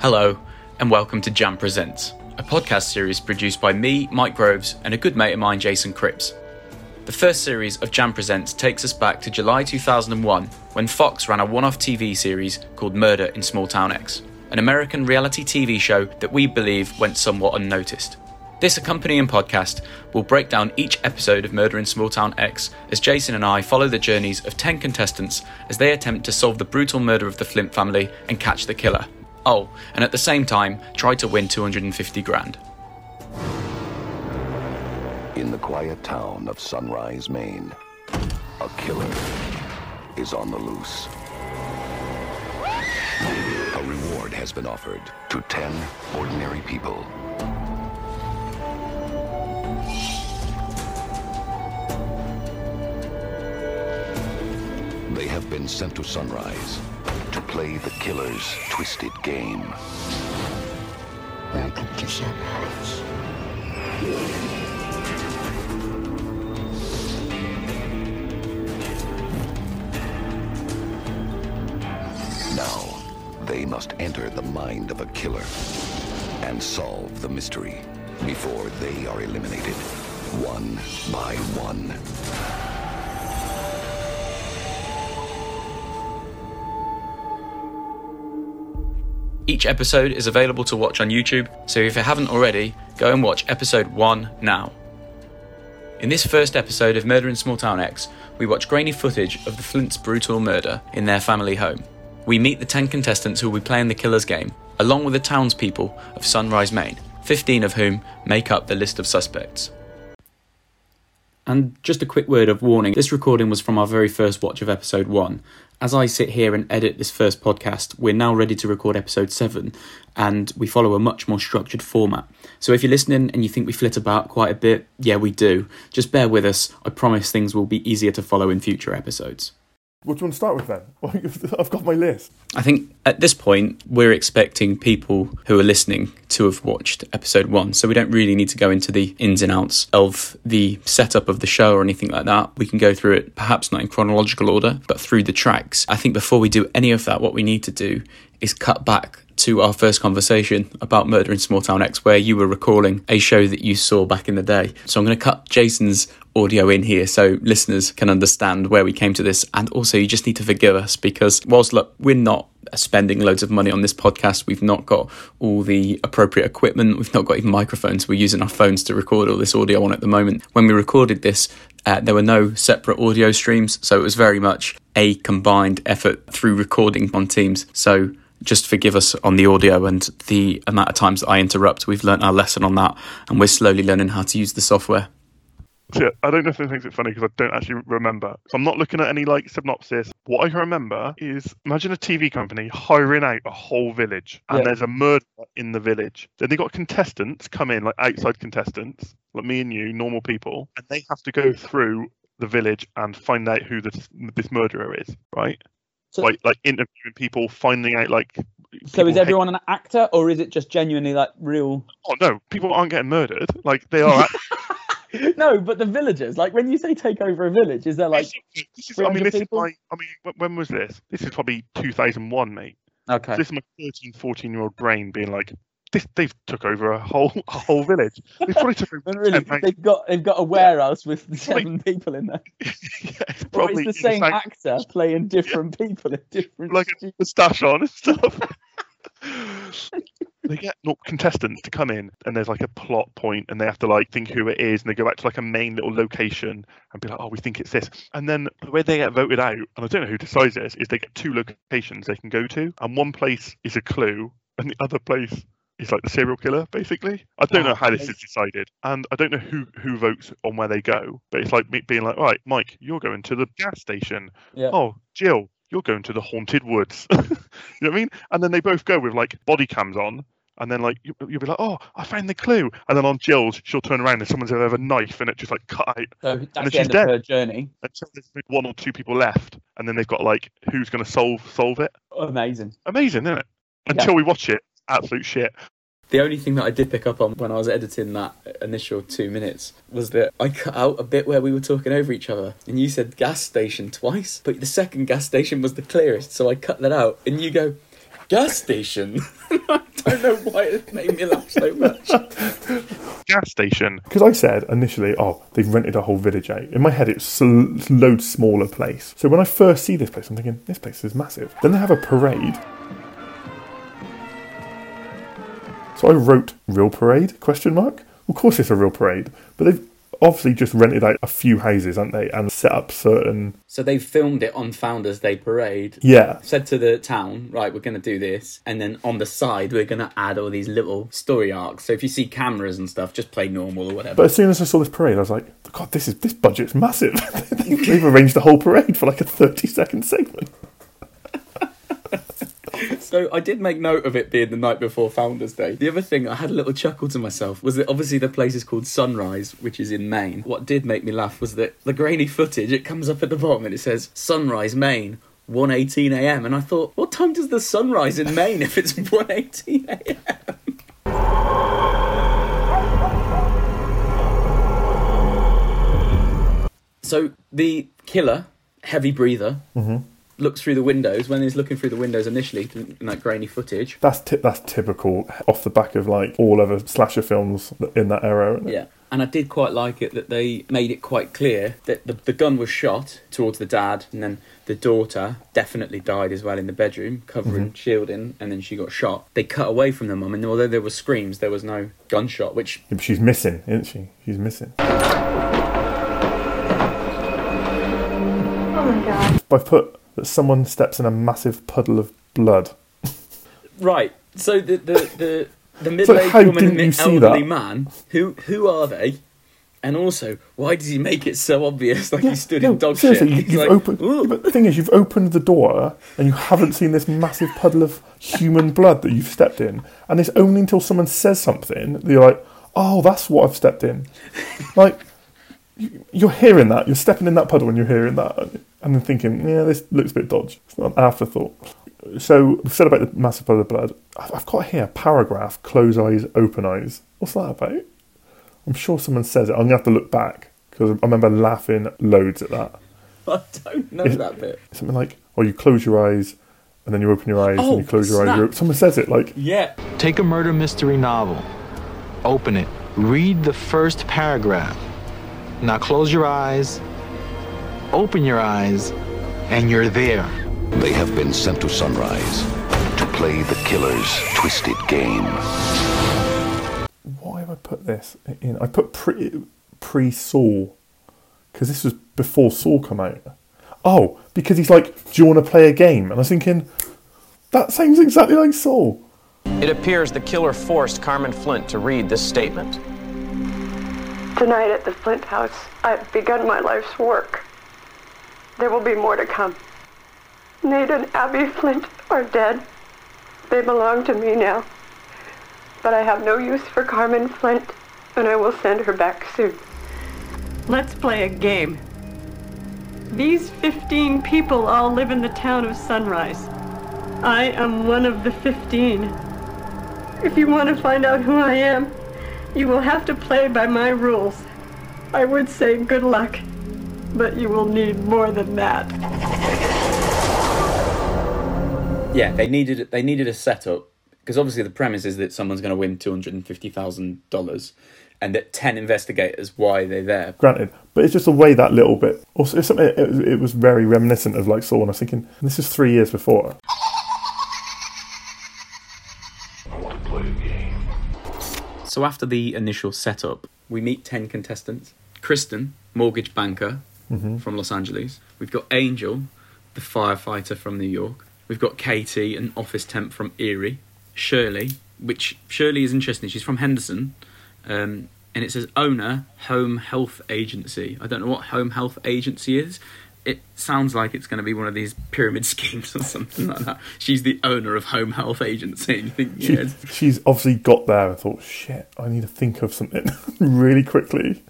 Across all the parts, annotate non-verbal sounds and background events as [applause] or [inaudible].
Hello, and welcome to Jam Presents, a podcast series produced by me, Mike Groves, and a good mate of mine, Jason Cripps. The first series of Jam Presents takes us back to July 2001 when Fox ran a one off TV series called Murder in Small Town X, an American reality TV show that we believe went somewhat unnoticed. This accompanying podcast will break down each episode of Murder in Small Town X as Jason and I follow the journeys of 10 contestants as they attempt to solve the brutal murder of the Flint family and catch the killer. Oh, and at the same time, try to win 250 grand. In the quiet town of Sunrise, Maine, a killer is on the loose. A reward has been offered to 10 ordinary people. They have been sent to Sunrise to play the killer's twisted game. Welcome to Sunrise. Now, they must enter the mind of a killer and solve the mystery before they are eliminated, one by one. Each episode is available to watch on YouTube, so if you haven't already, go and watch episode 1 now. In this first episode of Murder in Small Town X, we watch grainy footage of the Flint's brutal murder in their family home. We meet the 10 contestants who will be playing the killer's game, along with the townspeople of Sunrise, Maine, 15 of whom make up the list of suspects. And just a quick word of warning this recording was from our very first watch of episode 1. As I sit here and edit this first podcast, we're now ready to record episode 7, and we follow a much more structured format. So if you're listening and you think we flit about quite a bit, yeah, we do. Just bear with us. I promise things will be easier to follow in future episodes. What do you want to start with then? [laughs] I've got my list. I think at this point, we're expecting people who are listening to have watched episode one. So we don't really need to go into the ins and outs of the setup of the show or anything like that. We can go through it, perhaps not in chronological order, but through the tracks. I think before we do any of that, what we need to do is cut back to our first conversation about Murder in Small Town X, where you were recalling a show that you saw back in the day. So I'm going to cut Jason's audio in here so listeners can understand where we came to this. And also, you just need to forgive us because, whilst look, we're not spending loads of money on this podcast, we've not got all the appropriate equipment, we've not got even microphones, we're using our phones to record all this audio on at the moment. When we recorded this, uh, there were no separate audio streams, so it was very much a combined effort through recording on Teams. So just forgive us on the audio and the amount of times I interrupt. We've learnt our lesson on that, and we're slowly learning how to use the software. I don't know if it makes it funny because I don't actually remember. So I'm not looking at any like synopsis. What I can remember is imagine a TV company hiring out a whole village and Yeah. there's a murder in the village. Then they got contestants come in, like outside contestants, like me and you, normal people, and they have to go through the village and find out who this this murderer is, right? So, like like interviewing people, finding out like so is hate- everyone an actor, or is it just genuinely like real? Oh no, people aren't getting murdered. Like they are. [laughs] no, but the villagers. Like when you say take over a village, is there like this is, I mean, 300 this is people? my. I mean, when was this? This is probably 2001, mate. okay? This is my 13, 14 year old brain being like, this. They've took over a whole a whole village. They probably took over. [laughs] Really, 10 they've got they've got a warehouse with seven people in there. [laughs] yeah, it's probably it's the same insane, actor playing different people in different. like a moustache on and stuff. [laughs] [laughs] they get no, contestants to come in and there's like a plot point and they have to like think who it is and they go back to like a main little location and be like oh we think it's this. And then the way they get voted out and i don't know who decides this is they get two locations they can go to and one place is a clue and the other place is like the serial killer basically. I don't know Ah, how this is decided and i don't know who who votes on where they go but it's like me being like right mike you're going to the gas station. Yeah. oh jill you're going to the haunted woods. [laughs] You know what i mean? And then they both go with like body cams on and then like you, you'll be like oh i found the clue. And then on jill's she'll turn around and someone's have a knife and it just like cut out. So then that's the she's end dead. of her journey. until there's one or two people left and then they've got like who's going to solve solve it. Amazing. amazing isn't it? Until we watch it absolute shit The only thing that I did pick up on when I was editing that initial two minutes was that I cut out a bit where we were talking over each other, and you said gas station twice, but the second gas station was the clearest, so I cut that out, and you go, Gas station. [laughs] I don't know why it made me laugh so much. Gas station. Because I said initially, oh, they've rented a whole village out. In my head, it's a load smaller place. So when I first see this place, I'm thinking, this place is massive. Then they have a parade. So I wrote real parade? Question mark. Of course, it's a real parade, but they've obviously just rented out a few houses, haven't they, and set up certain. So they filmed it on Founders Day Parade. Yeah, Said to the town, right, we're going to do this, and then on the side we're going to add all these little story arcs. So if you see cameras and stuff, just play normal or whatever. But as soon as I saw this parade, I was like, God, this is this budget's massive. [laughs] They've arranged the whole parade for like a thirty second segment. [laughs] [laughs] So I did make note of it being the night before Founders Day. The other thing I had a little chuckle to myself was that obviously the place is called Sunrise, which is in Maine. What did make me laugh was that the grainy footage it comes up at the bottom and it says Sunrise Maine. 1:18 a.m. and I thought, what time does the sun rise in Maine if it's [laughs] 1:18 a.m.? So the killer, heavy breather, mm-hmm. Looks through the windows when he's looking through the windows initially in that grainy footage. That's ti- that's typical off the back of like all other slasher films in that era. isn't it? Yeah. And I did quite like it that they made it quite clear that the, the gun was shot towards the dad, and then the daughter definitely died as well in the bedroom, covering, mm-hmm. shielding, and then she got shot. They cut away from the mum, and although there were screams, there was no gunshot, which Yeah, she's missing, isn't she? She's missing. Oh my god. I've put that someone steps in a massive puddle of blood. right. So the the the, the [laughs] middle-aged how woman and the elderly that? man, who who are they? And also, why does he make it so obvious, like he stood in dog seriously, shit? you- you've like, opened. "Ooh." yeah, but the thing is, you've opened the door and you haven't seen this massive puddle of human blood that you've stepped in, and it's only until someone says something that you're like, "Oh, that's what I've stepped in." like you- you're hearing that, you're stepping in that puddle, and you're hearing that, and then thinking, "Yeah, this looks a bit dodgy." It's not an afterthought. So we've said about the massive puddle of blood. I've I've got here a paragraph: close eyes, open eyes. What's that about? I'm sure someone says it. I'm gonna have to look back because I remember laughing loads at that. [laughs] I don't know Is- that bit. Something like, "Oh, you close your eyes, and then you open your eyes, Oh, and you oh, close your eyes." snap. You op- Someone says it like, Yeah. Take a murder mystery novel, open it, read the first paragraph. Now close your eyes, open your eyes, and you're there. They have been sent to Sunrise to play the killer's twisted game. "Why have I put this in?" I put pre pre Saw because this was before Saw come out. Oh, because he's like, "Do you want to play a game?" And I was thinking, that sounds exactly like Saw. It appears the killer forced Carmen Flint to read this statement. Tonight at the Flint House, I've begun my life's work. There will be more to come. Nate and Abby Flint are dead. They belong to me now. But I have no use for Carmen Flint, and I will send her back soon. Let's play a game. These 15 people all live in the town of Sunrise. I am one of the 15. If you want to find out who I am, you will have to play by my rules. I would say good luck, but you will need more than that. Yeah, they needed they needed a setup because obviously the premise is that someone's going to win two hundred and fifty thousand dollars, and that ten investigators. Why they're there? Granted, but it's just the way that little bit. Also, it's something. It, was- it was very reminiscent of like Saw. And I was thinking, this is three years before. So after the initial setup, we meet ten contestants. Kristen, mortgage banker from Los Angeles. We've got Angel, the firefighter from New York. We've got Katie, an office temp from Erie. Shirley, which Shirley is interesting. She's from Henderson, um, and it says owner home health agency. I don't know what home health agency is. It sounds like it's going to be one of these pyramid [laughs] schemes or something like that. She's the owner of home health agency. And think, She, yeah, she's obviously got there and thought, shit, I need to think of something [laughs] really quickly.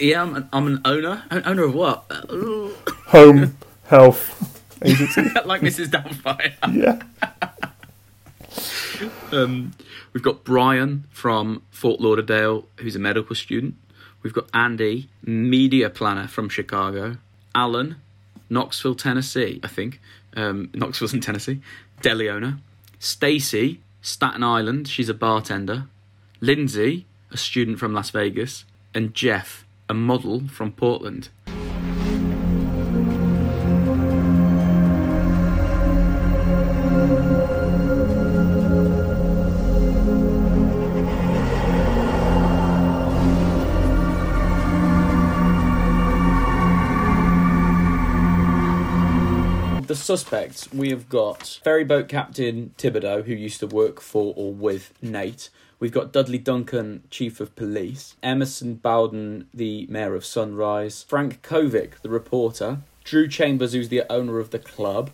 Yeah, I'm an, I'm an owner. An owner of what? [coughs] Home health agency. [laughs] like Mrs. Doubtfire. Yeah. [laughs] Um, we've got Brian from Fort Lauderdale, who's a medical student. We've got Andy, media planner from Chicago. Alan, Knoxville, Tennessee, I think. Um, Knoxville's in Tennessee. Deli owner. Stacy, Staten Island, she's a bartender. Lindsay, a student from Las Vegas. And Jeff, a model from Portland. The suspects, we have got ferryboat captain Thibodeau, who used to work for or with Nate. We've got Dudley Duncan, chief of police. Emerson Bowden, the mayor of Sunrise. Frank Kovic, the reporter. Drew Chambers, who's the owner of the club.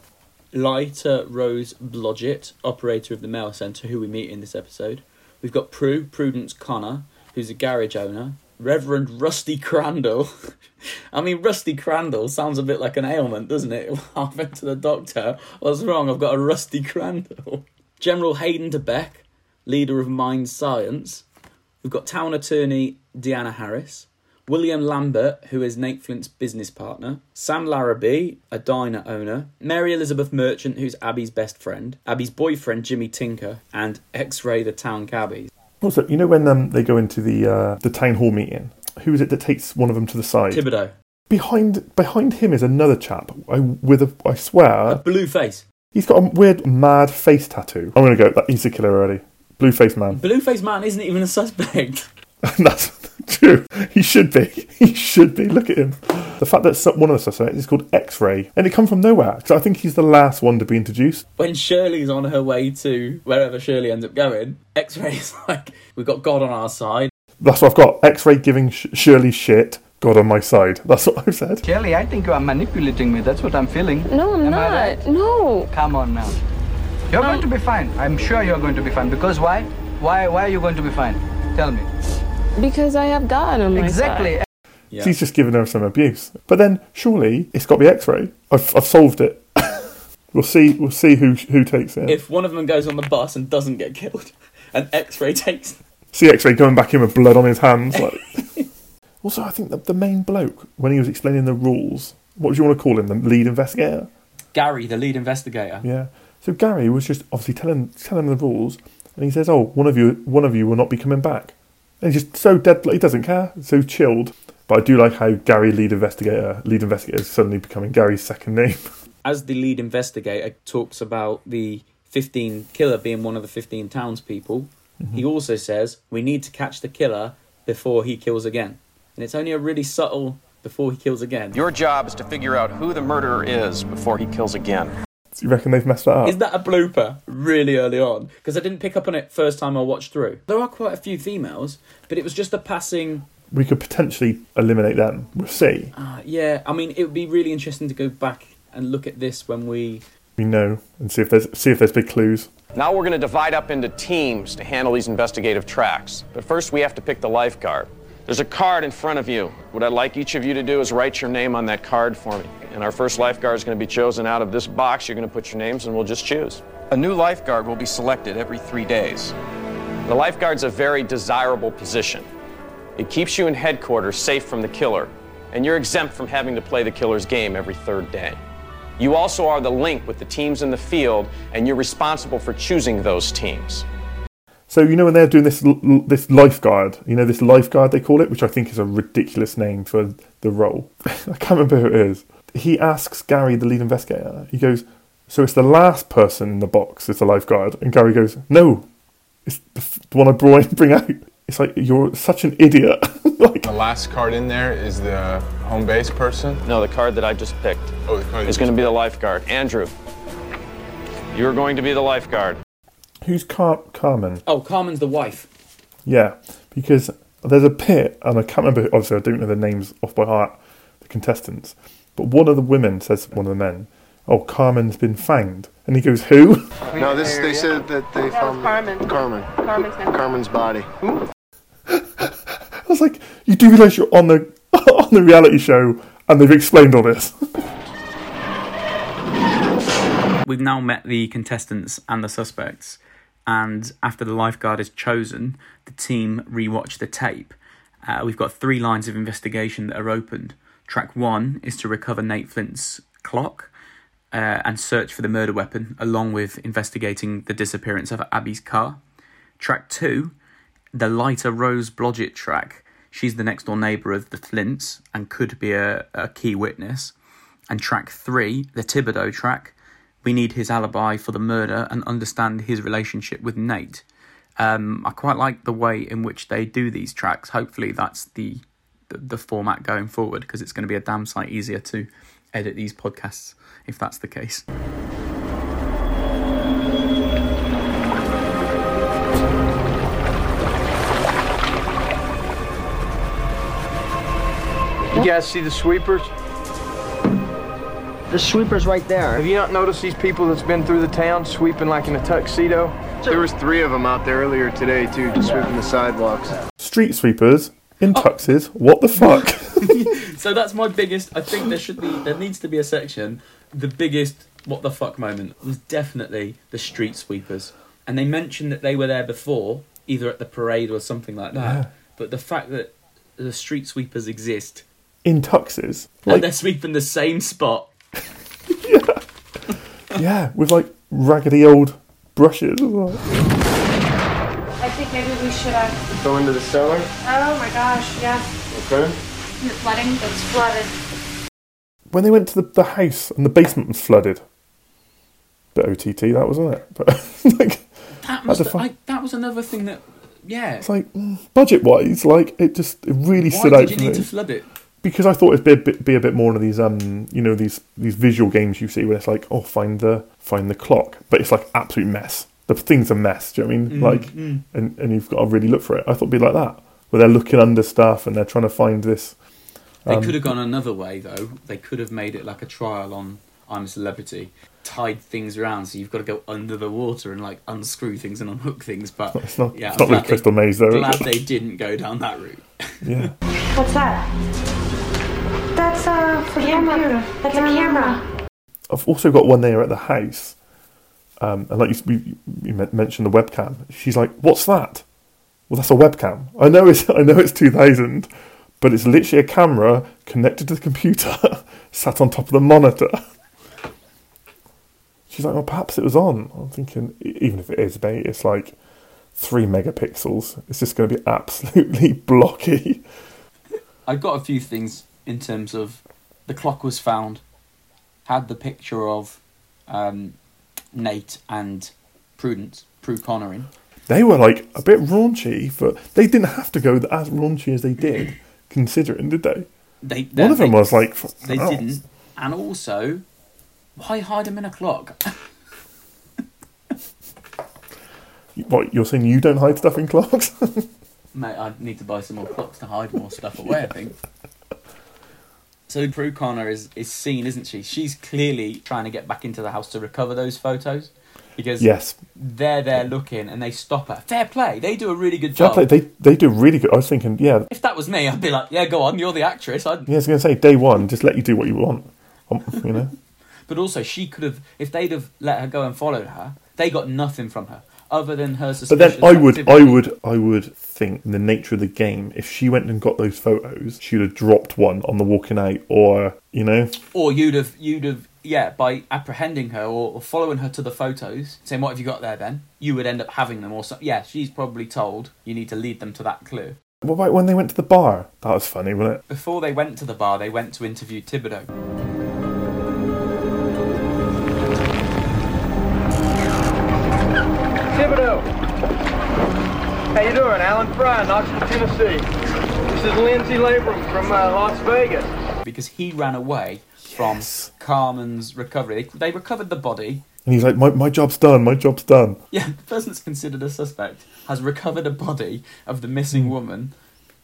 Lyta Rose Blodgett, operator of the mail centre, who we meet in this episode. We've got Prue, Prudence Connor, who's a garage owner. Reverend Rusty Crandall. [laughs] I mean, Rusty Crandall sounds a bit like an ailment, doesn't it? [laughs] I went to the doctor. What's wrong? I've got a Rusty Crandall. General Hayden DeBeck, leader of Mind Science. We've got town attorney Deanna Harris. William Lambert, who is Nate Flint's business partner. Sam Larrabee, a diner owner. Mary Elizabeth Merchant, who's Abby's best friend. Abby's boyfriend, Jimmy Tinker. And X-Ray, the town cabbie. Also, you know when um, they go into the uh, the town hall meeting, who is it that takes one of them to the side? Thibodeau. Behind behind him is another chap I, with a I swear a Blue face. he's got a weird mad face tattoo. I'm gonna go. That he's the killer already. Blue face man. Blue face man isn't even a suspect. [laughs] That's true. He should be. He should be. Look at him. The fact that some, one of the suspects is called X-ray, and it come from nowhere. Because I think he's the last one to be introduced. when Shirley's on her way to wherever Shirley ends up going, X-Ray's [laughs] like, we've got God on our side. That's what I've got. X-ray giving Sh- Shirley shit. God on my side. That's what I've said. Shirley, I think you are manipulating me. That's what I'm feeling. No, I'm Am I not. right? No. Come on now. You're going to be fine. I'm sure you're going to be fine. Because why? Why? Why are you going to be fine? Tell me. Because I have God on my Exactly. side. Yeah. She's just giving her some abuse. But then surely it's got to be X-ray. I've, I've solved it. [laughs] we'll see. We'll see who who takes it. If one of them goes on the bus and doesn't get killed, [laughs] and X-Ray takes, see X-ray going back in with blood on his hands. Like. [laughs] also, I think that the main bloke when he was explaining the rules, what do you want to call him? The lead investigator. Gary, the lead investigator. Yeah. So Gary was just obviously telling telling the rules, and he says, "Oh, one of you, one of you will not be coming back." And he's just so dead. He doesn't care. So chilled. But I do like how Gary, lead investigator, lead investigator, is suddenly becoming Gary's second name. [laughs] As the lead investigator talks about the 15 killer being one of the 15 townspeople, he mm-hmm. also says we need to catch the killer before he kills again. And it's only a really subtle before he kills again. Your job is to figure out who the murderer is before he kills again. Do you reckon they've messed that up? Is that a blooper really early on? Because I didn't pick up on it first time I watched through. There are quite a few females, but it was just a passing. we could potentially eliminate them. We'll see. Uh, yeah, I mean, it would be really interesting to go back and look at this when we. We know and see if there's see if there's big clues. Now we're going to divide up into teams to handle these investigative tracks. But first, we have to pick the lifeguard. There's a card in front of you. What I'd like each of you to do is write your name on that card for me. And our first lifeguard is going to be chosen out of this box. You're going to put your names, and we'll just choose. A new lifeguard will be selected every three days. The lifeguard's a very desirable position. It keeps you in headquarters safe from the killer, and you're exempt from having to play the killer's game every third day. You also are the link with the teams in the field, and you're responsible for choosing those teams. So you know when they're doing this l- l- this lifeguard, you know this lifeguard they call it, which I think is a ridiculous name for the role. [laughs] I can't remember who it is. He asks Gary, the lead investigator. He goes, "So it's the last person in the box It's the lifeguard," and Gary goes, "No, it's the, f- the one I brought [laughs] bring out." It's like you're such an idiot. [laughs] The last card in there is the home base person. No, the card that I just picked Oh, the card is going to be the lifeguard. Andrew, you're going to be the lifeguard. Who's Car- Carmen? Oh, Carmen's the wife. Yeah, because there's a pit, and I can't remember. Obviously, I don't know the names off by heart, the contestants. But one of the women says to one of the men, "Oh, Carmen's been fanged," and he goes, "Who?" No, this they said that they found Carmen. Carmen. Carmen's been- Carmen's body. I was like, "You do realise you're on the [laughs] on the reality show, and they've explained all this." We've now met the contestants and the suspects, and after the lifeguard is chosen, the team rewatch the tape. Uh, we've got three lines of investigation that are opened. Track one is to recover Nate Flint's clock. uh, and search for the murder weapon, along with investigating the disappearance of Abby's car. Track two, the lighter Rose Blodgett track. She's the next door neighbour of the Flints and could be a, a key witness. And track three, the Thibodeau track. We need his alibi for the murder and understand his relationship with Nate. Um, I quite like the way in which they do these tracks. Hopefully, that's the the, the format going forward because it's going to be a damn sight easier to edit these podcasts if that's the case. You guys see the sweepers? The sweeper's right there. Have you not noticed these people that's been through the town sweeping like in a tuxedo? There was three of them out there earlier today too, just sweeping the sidewalks. Street sweepers in oh. tuxes. What the fuck? [laughs] [laughs] so that's my biggest. I think there should be. There needs to be a section. The biggest what the fuck moment was definitely the street sweepers, and they mentioned that they were there before, either at the parade or something like that. Yeah. But the fact that the street sweepers exist in tuxes. and they're sweeping the same spot. Yeah, [laughs] yeah, with like raggedy old brushes. well. I think maybe we should uh Go into the cellar? Oh my gosh, yes. Okay. The flooding, it's flooded. When they went to the, the house and the basement was flooded. Bit OTT, that wasn't it? [laughs] But like, That That's was a the- fu- I, that was another thing that. Yeah. it's like budget wise, like it just it really Why stood did out you for need me. to flood it? Because I thought it'd be a bit, be a bit more one of these, um, you know, these these visual games you see where it's like, oh, find the find the clock, but it's like absolute mess. The thing's a mess. Do you know what I mean? Mm, like, mm. and and you've got to really look for it. I thought it'd be like that, where they're looking under stuff and they're trying to find this. They um, could have gone another way though. They could have made it like a trial on I'm a Celebrity, tied things around so you've got to go under the water and like unscrew things and unhook things. But It's not- yeah, it's not I'm glad like Crystal they, Maze, though, is Glad they didn't go down that route. Yeah. [laughs] What's that? That's uh for camera. That's a camera. I've also got one there at the house, um, and like you, we, you mentioned the webcam. She's like, "What's that?" Well, that's a webcam. I know it's [laughs] I know it's two thousand, but it's literally a camera connected to the computer, [laughs] sat on top of the monitor. [laughs] She's like, "Well, perhaps it was on." I'm thinking, e- even if it is, mate, it's like three megapixels. It's just going to be absolutely blocky. I've got a few things in terms of the clock was found, had the picture of um, Nate and Prudence, Prue Connor in. They were like a bit raunchy, but they didn't have to go as raunchy as they did, considering, did they? They, One of them they- was like, they "Oh." didn't, and also, why hide them in a clock? [laughs] What you're saying? You don't hide stuff in clocks? [laughs] Mate, I need to buy some more clocks to hide more stuff away. I think. So Prue Connor is is seen, isn't she? She's clearly trying to get back into the house to recover those photos because Yes. they're there looking and they stop her. Fair play, they do a really good Fair job. play, they they do really good. I was thinking, yeah, If that was me, I'd be like, yeah, go on, you're the actress. I'd... yeah. I was going to say day one, just let you do what you want. Um, you know, [laughs] But also, she could have, if they'd have let her go and followed her, they got nothing from her other than her suspicion. but then I would, I would, I would think in the nature of the game, if she went and got those photos, she'd have dropped one on the walking out, or you know, Or you'd have, you'd have, yeah, by apprehending her or, or following her to the photos, saying, "What have you got there?" Then you would end up having them, or something. Yeah, she's probably told you need to lead them to that clue. what about when they went to the bar? That was funny, wasn't it? Before they went to the bar, they went to interview. Thibodeau. How you doing? Alan Fry, Knoxville, Tennessee. This is Lindsay Labrum from uh, Las Vegas. because he ran away from Carmen's recovery. They, they recovered the body. And he's like, my my job's done. My job's done. Yeah, the person that's considered a suspect has recovered a body of the missing woman,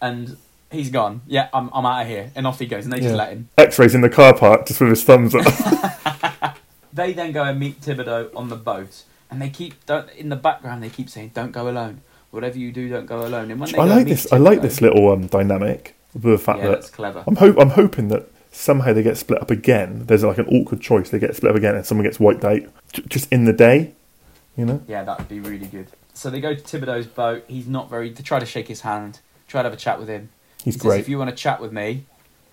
and he's gone. Yeah, I'm, I'm out of here, and off he goes, and they just let him. X-rays in the car park, just with his thumbs up. [laughs] [laughs] They then go and meet Thibodeau on the boat, and they keep don't in the background. They keep saying, "Don't go alone. Whatever you do, don't go alone." And when I like this. I like Thibodeau- this little um, dynamic the fact Yeah, that that's clever. I'm hope I'm hoping that somehow they get split up again. There's like an awkward choice. They get split up again, and someone gets wiped out just in the day. You know. Yeah, that'd be really good. So they go to Thibodeau's boat. He's not very. They try to shake his hand, try to have a chat with him. He's he great. Says, if you want to chat with me,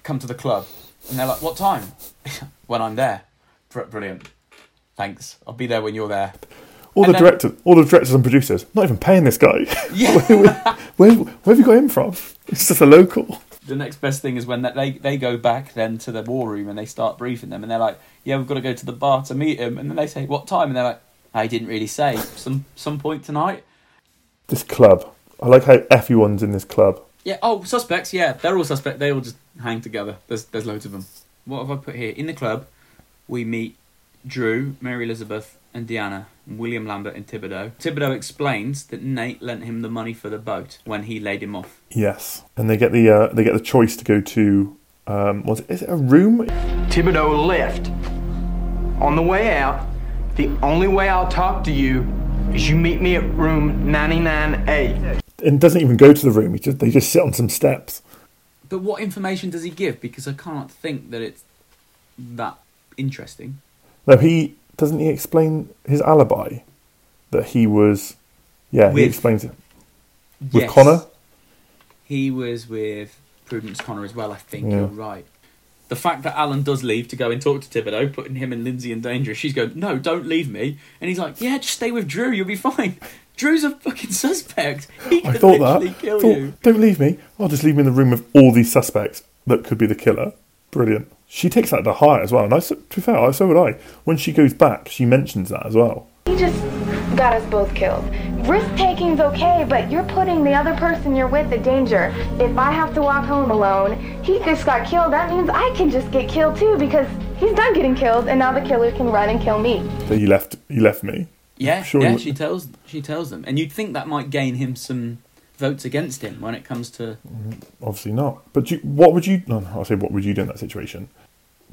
come to the club. And they're like, "What time?" [laughs] when I'm there. Br- brilliant. Thanks. I'll be there when you're there. All And the directors, all the directors and producers, not even paying this guy. [laughs] Yeah. [laughs] where, where, where, where have you got him from? It's just a local. The next best thing is when they they go back then to the war room and they start briefing them and they're like, "Yeah, we've got to go to the bar to meet him." And then they say, "What time?" And they're like, "I didn't really say. Some some point tonight." This club. I like how everyone's in this club. Yeah. Oh, suspects. Yeah, they're all suspect. They all just hang together. There's there's loads of them. What have I put here? In the club, we meet Drew, Mary Elizabeth, and Deanna, and William Lambert, and Thibodeau. Thibodeau explains that Nate lent him the money for the boat when he laid him off. Yes, and they get the uh, they get the choice to go to um, was it, is it a room? Thibodeau left. On the way out, the only way I'll talk to you is you meet me at room 99A. And doesn't even go to the room. He just they just sit on some steps. But what information does he give? Because I can't think that it's that interesting. No, he doesn't he explain his alibi that he was. Yeah, he explains it with Yes. Connor. He was with Prudence Connor as well, I think. Yeah. You're right. The fact that Alan does leave to go and talk to Thibodeau, putting him and Lindsay in danger, she's going, No, don't leave me. And he's like, Yeah, just stay with Drew, you'll be fine. [laughs] Drew's a fucking suspect. He I thought that. kill Thought, you. Don't leave me. I'll just leave me in the room with all these suspects that could be the killer. Brilliant. She takes that to heart as well. And I, so- to be fair, I- so would I. When she goes back, she mentions that as well. He just got us both killed. Risk taking's okay, but you're putting the other person you're with in danger. If I have to walk home alone, he just got killed. That means I can just get killed too because he's done getting killed, and now the killer can run and kill me. So he left. He left me. Yeah, Sure yeah, she tells she tells them. And you'd think that might gain him some votes against him when it comes to mm-hmm. Obviously not. But do you, what would you? No, no, I'll say what would you do in that situation?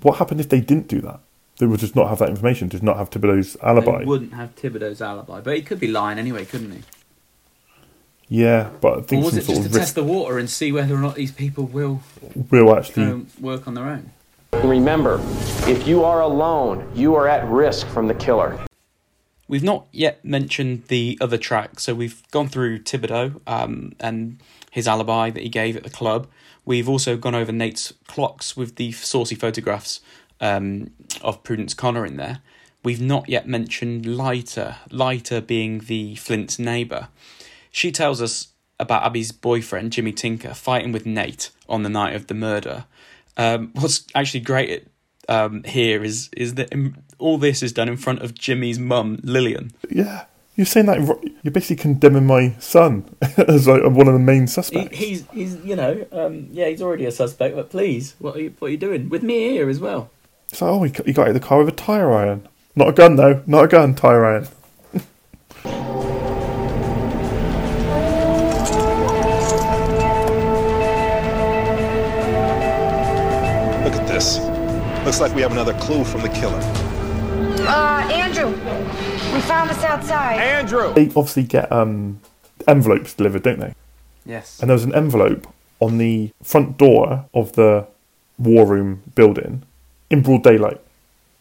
What happened if they didn't do that? They would just not have that information. Just not have Thibodeau's alibi. They wouldn't have Thibodeau's alibi, but he could be lying anyway, couldn't he? Yeah, but I Or think was some it just to of test the water and see whether or not these people will will actually. go work on their own? Remember, if you are alone, you are at risk from the killer. We've not yet mentioned the other track, so we've gone through Thibodeau um, and his alibi that he gave at the club. We've also gone over Nate's clocks with the saucy photographs um, of Prudence Connor in there. We've not yet mentioned Lighter, Lighter being the Flint's neighbour. She tells us about Abby's boyfriend, Jimmy Tinker, fighting with Nate on the night of the murder. Um, what's actually great um, here is is um, all this is done in front of Jimmy's mum, Lillian. Yeah, you're saying that you're basically condemning my son [laughs] as like one of the main He, suspects. he's he's you know um, yeah he's already a suspect, but please, what are you what are you doing with me here as well? It's like, oh, he, got- he got out of the car with a tire iron. Not a gun though. Not a gun. Tire iron. Look at this. Looks like we have another clue from the killer. Uh, Andrew, we found this outside. Andrew! They obviously get um, envelopes delivered, don't they? Yes. And there was an envelope on the front door of the war room building in broad daylight. [laughs]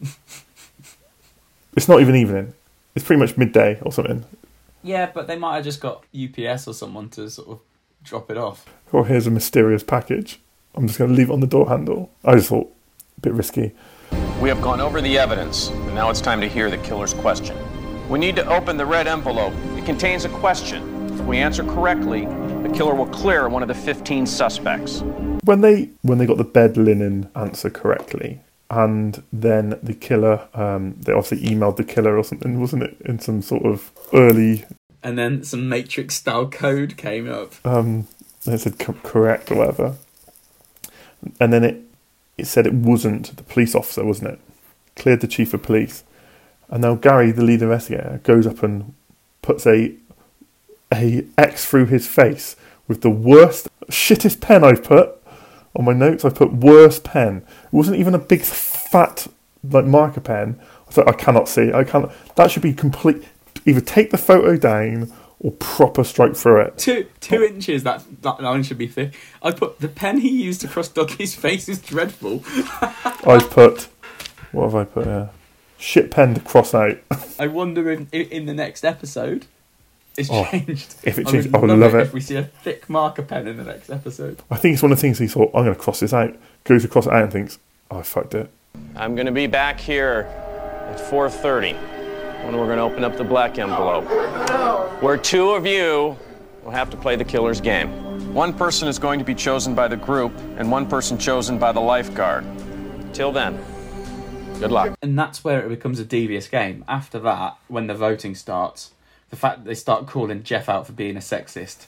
it's not even evening. It's pretty much midday or something. Yeah, but they might have just got UPS or someone to sort of drop it off. Oh, here's a mysterious package. I'm just going to leave it on the door handle. I just thought, a bit risky. We have gone over the evidence, and now it's time to hear the killer's question. We need to open the red envelope. It contains a question. If we answer correctly, the killer will clear one of the 15 suspects. when they when they got the bed linen answer correctly and then the killer um, they obviously emailed the killer or something wasn't it in some sort of early And then some Matrix style code came up. um it said correct or whatever and then it it said it wasn't the police officer wasn't it cleared the chief of police and now Gary the lead investigator goes up and puts a a X through his face with the worst shittest pen I've put on my notes. I put worst pen. It wasn't even a big fat like marker pen. I thought I cannot see. I can't. That should be complete. Either take the photo down or proper strike through it. Two two inches. That that line should be thick. I put the pen he used across Dudley's [laughs] face is dreadful. [laughs] I've put. What have I put here? Shit pen to cross out. [laughs] I wonder if in, in the next episode it's Oh, changed. if it I would I would love it. If we see a thick marker pen in the next episode. I think it's one of the things he thought. I'm going to cross this out. Goes across it out and thinks, oh, I fucked it. I'm going to be back here at 4:30 when we're going to open up the black envelope. Where two of you will have to play the killer's game. One person is going to be chosen by the group and one person chosen by the lifeguard. Till then, good luck. And that's where it becomes a devious game. After that, when the voting starts, the fact that they start calling Jeff out for being a sexist.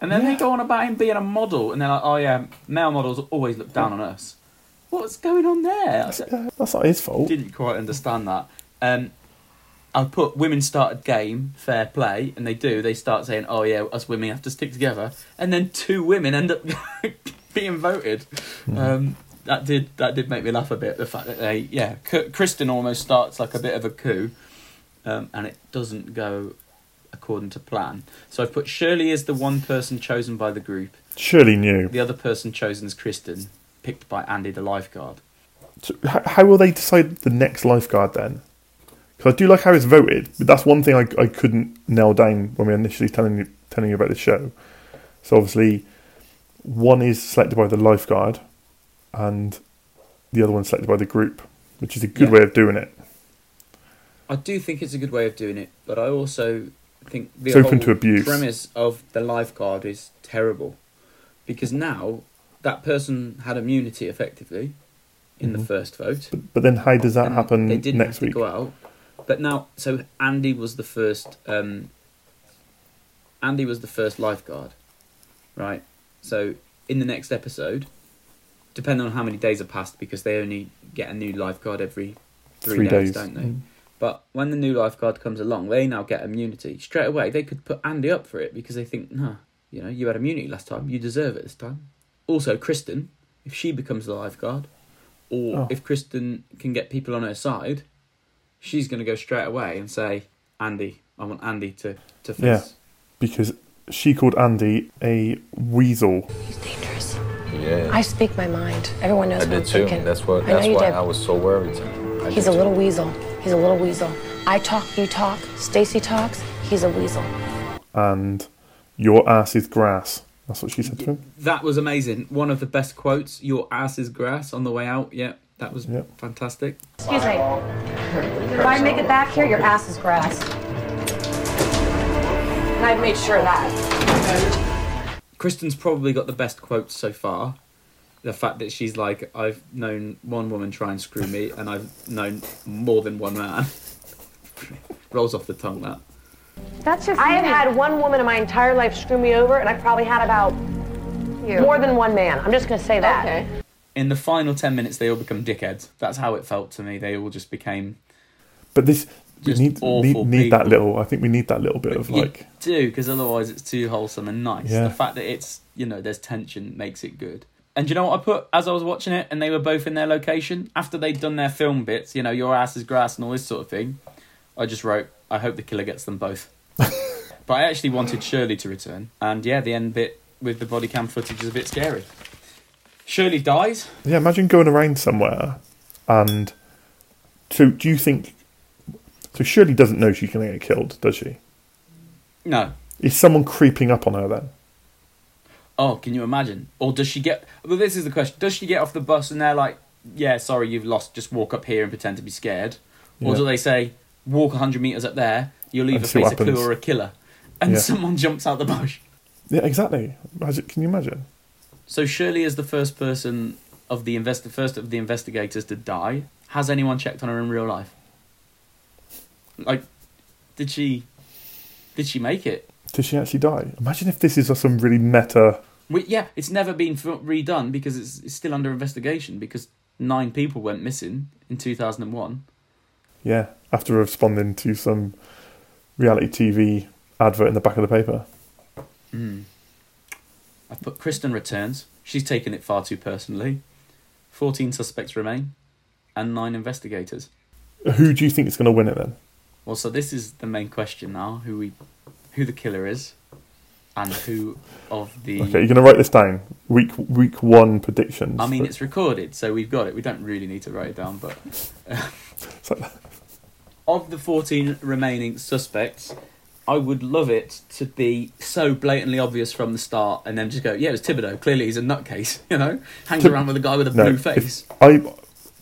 And then they go on about him being a model, and they're like, oh yeah, male models always look down on us. What's going on there? I That's not his fault. didn't quite understand that. Um, I put women start a game, fair play, and they do. They start saying, oh yeah, us women have to stick together. And then two women end up [laughs] being voted. Um, that did that did make me laugh a bit. The fact that they, yeah, K- Kristen almost starts like a bit of a coup, um, and it doesn't go according to plan. So I've put Shirley as the one person chosen by the group. Surely knew. The other person chosen is Kristen, picked by Andy the lifeguard. So how will they decide the next lifeguard then? Because I do like how it's voted, but that's one thing I, I couldn't nail down when we were initially telling you telling you about the show. So obviously, one is selected by the lifeguard, and the other one's selected by the group, which is a good Yeah. way of doing it. I do think it's a good way of doing it, but I also think the open to abuse. premise of the lifeguard is terrible because now that person had immunity effectively in the Mhm. first vote. But then how does that and happen They didn't next have to week? go out, but now so Andy was the first. Um, Andy was the first lifeguard, right? So in the next episode, depending on how many days have passed, because they only get a new lifeguard every three, Three days, days. don't they? Mm. But when the new lifeguard comes along, they now get immunity straight away. They could put Andy up for it because they think, nah, you know, you had immunity last time, you deserve it this time. Also, Kristen, if she becomes the lifeguard, or Oh. if Kristen can get people on her side, she's going to go straight away and say, Andy, I want Andy to to face. Yeah, because she called Andy a weasel. He's dangerous. Yeah. I speak my mind. Everyone knows I what did I'm too. thinking. That's what. I know That's you why did. I was so worried. I He's did a too. little weasel. He's a little weasel. I talk, you talk. Stacy talks. He's a weasel. and your ass is grass. That's what she said to him. That was amazing. One of the best quotes. Your ass is grass on the way out. Yeah, that was fantastic. Excuse me. If I make it back here, your ass is grass. And I've made sure of that. Kristen's probably got the best quotes so far. The fact that she's like, I've known one woman try and screw me, and I've known more than one man. [laughs] Rolls off the tongue, that. That's just. I have had one woman in my entire life screw me over, and I've probably had about more than one man. I'm just gonna say that. Okay. In the final 10 minutes, they all become dickheads. That's how it felt to me. They all just became. But this we need need, need that little. I think we need that little bit of You like. do, because otherwise it's too wholesome and nice. Yeah. The fact that it's, you know, there's tension makes it good. And you know what I put as I was watching it and they were both in their location? After they'd done their film bits, you know, your ass is grass and all this sort of thing, I just wrote, I hope the killer gets them both. [laughs] but I actually wanted Shirley to return. And yeah, the end bit with the body cam footage is a bit scary. Shirley dies. Yeah, imagine going around somewhere, and so do you think? So Shirley doesn't know she's going to get killed, does she? No. Is someone creeping up on her then? Oh, can you imagine? Or does she get? Well, this is the question. Does she get off the bus and they're like, "Yeah, sorry, you've lost. Just walk up here and pretend to be scared," or Yeah. do they say, "Walk hundred meters up there, you'll either face a clue or a killer," and Yeah. [laughs] someone jumps out the bush. Yeah, exactly. Can you imagine? So Shirley is the first person of the invest first of the investigators to die. Has anyone checked on her in real life? Like, did she? Did she make it? Did she actually die? Imagine if this is some really meta. We, yeah, it's never been f- redone because it's, it's still under investigation because nine people went missing in 2001. Yeah, after responding to some reality TV advert in the back of the paper. Mm. I've put Kristen returns. She's taken it far too personally. 14 suspects remain and nine investigators. Who do you think is going to win it then? Well, so this is the main question now: who we, who the killer is, and who of the. Okay, you're going to write this down. Week week one predictions. I mean, for- it's recorded, so we've got it. We don't really need to write it down, but [laughs] [laughs] of the 14 remaining suspects, I would love it to be so blatantly obvious from the start, and then just go, "Yeah, it was Thibodeau. Clearly, he's a nutcase." [laughs] You know, hangs Thib- around with a guy with a No, blue face. I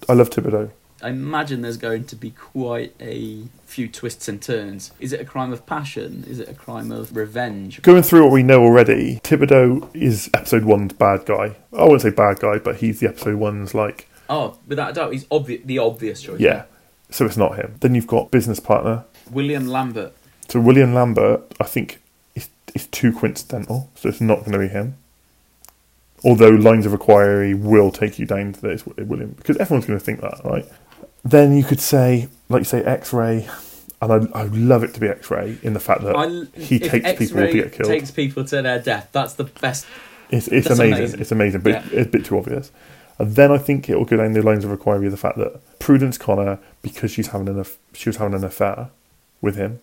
I love Thibodeau. I imagine there's going to be quite a few twists and turns. Is it a crime of passion? Is it a crime of revenge? Going through what we know already, Thibodeau is episode one's bad guy. I wouldn't say bad guy, but he's the episode one's like, Oh, without a doubt, he's obvi- the obvious choice. yeah. So it's not him. Then you've got business partner. William Lambert. So William Lambert, I think, is, is too coincidental, so it's not going to be him. Although Lines of Inquiry will take you down to that it's William, because everyone's going to think that, right? Then you could say, like you say, X-ray, and I, I love it to be X-ray in the fact that I, he takes people to get killed. Takes people to their death. That's the best. It's, it's amazing. amazing. It's amazing, but Yeah. it's a bit too obvious. And then I think it will go down the lines of inquiry the fact that Prudence Connor, because she's having an aff- she was having an affair with him,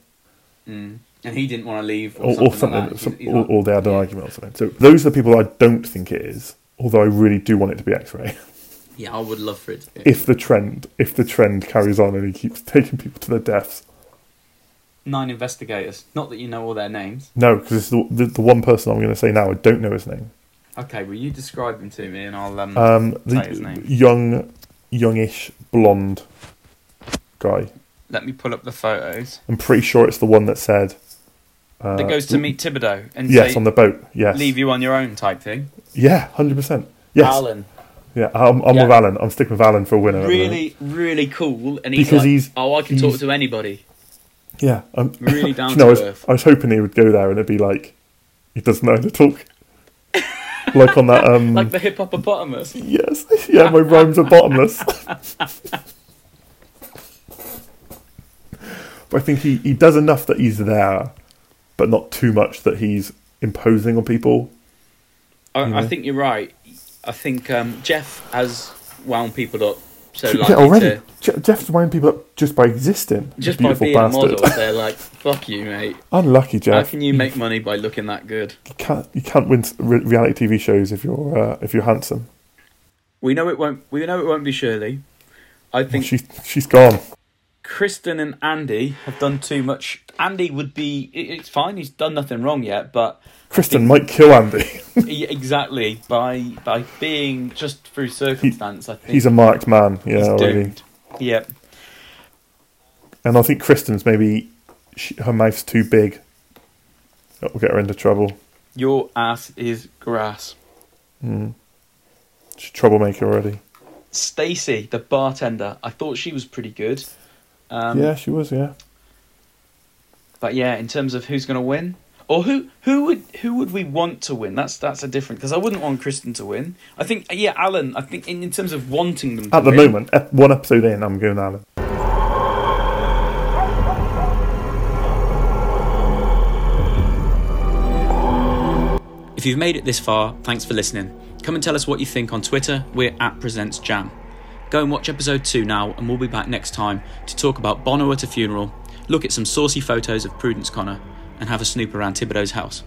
Mm. And he didn't want to leave, or, or, something, or something, like that. some- He's- he's or, or they had an argument or something. So those are the people I don't think it is. Although I really do want it to be X-ray. [laughs] yeah, I would love for it to be. if the trend, if the trend carries on and he keeps [laughs] taking people to their deaths, Nine investigators. Not that you know all their names. no, because it's the, the the one person I'm going to say now. I don't know his name. Okay, will you describe him to me, and I'll um, Um, say his the name. young, youngish blonde guy. Let me pull up the photos. I'm pretty sure it's the one that said. Uh, that goes to meet Thibodeau and yes, say, on the boat. Yes. leave you on your own type thing. Yeah, hundred percent. Yes. Alan. Yeah, I'm, I'm Yeah. with Alan. I'm sticking with Alan for a winner. at the moment. Really, really cool. And he's Because like, he's- oh, I can talk to anybody. Yeah, I'm Really [laughs] down you know, to I was, earth. I was hoping he would go there and it'd be like he doesn't know how to talk, [laughs] like on that. Um, like the hip hop hippopotamus. yes, [laughs] yeah, my rhymes are bottomless. But I think he, he does enough that he's there, but not too much that he's imposing on people. I, You I think you're right. I think um, Jeff has wound people up so yeah, already, to Jeff's winding people up just by existing. just by being bastard. a model. They're like, "Fuck you, mate." Unlucky, Jeff. How can you make money by looking that good? You can't you can't win reality TV shows if you're uh, if you're handsome. We know it won't. We know it won't be Shirley. I think She's she's gone. Kristen and Andy have done too much. Andy would be. It's fine. He's done nothing wrong yet, but Kristen might kill Andy. [laughs] Exactly by by being just through circumstance. I think He's a marked man. Yeah, already. doomed. Yep. And I think Kristen's maybe she, her mouth's too big. That will get her into trouble. Your ass is grass. Mm. She's a troublemaker already. Stacy, the bartender, I thought she was pretty good. Um, yeah, she was. Yeah. But yeah, in terms of who's going to win, or who who would who would we want to win? That's that's a different because I wouldn't want Kristen to win. I think yeah, Alan. I think in, in terms of wanting them. To At the win, moment, ep- one episode in, I'm going Alan. If you've made it this far, thanks for listening. Come and tell us what you think on Twitter. We're at Presents Jam. Go and watch episode 2 now, and we'll be back next time to talk about Bono at a funeral, look at some saucy photos of Prudence Connor, and have a snoop around Thibodeau's house.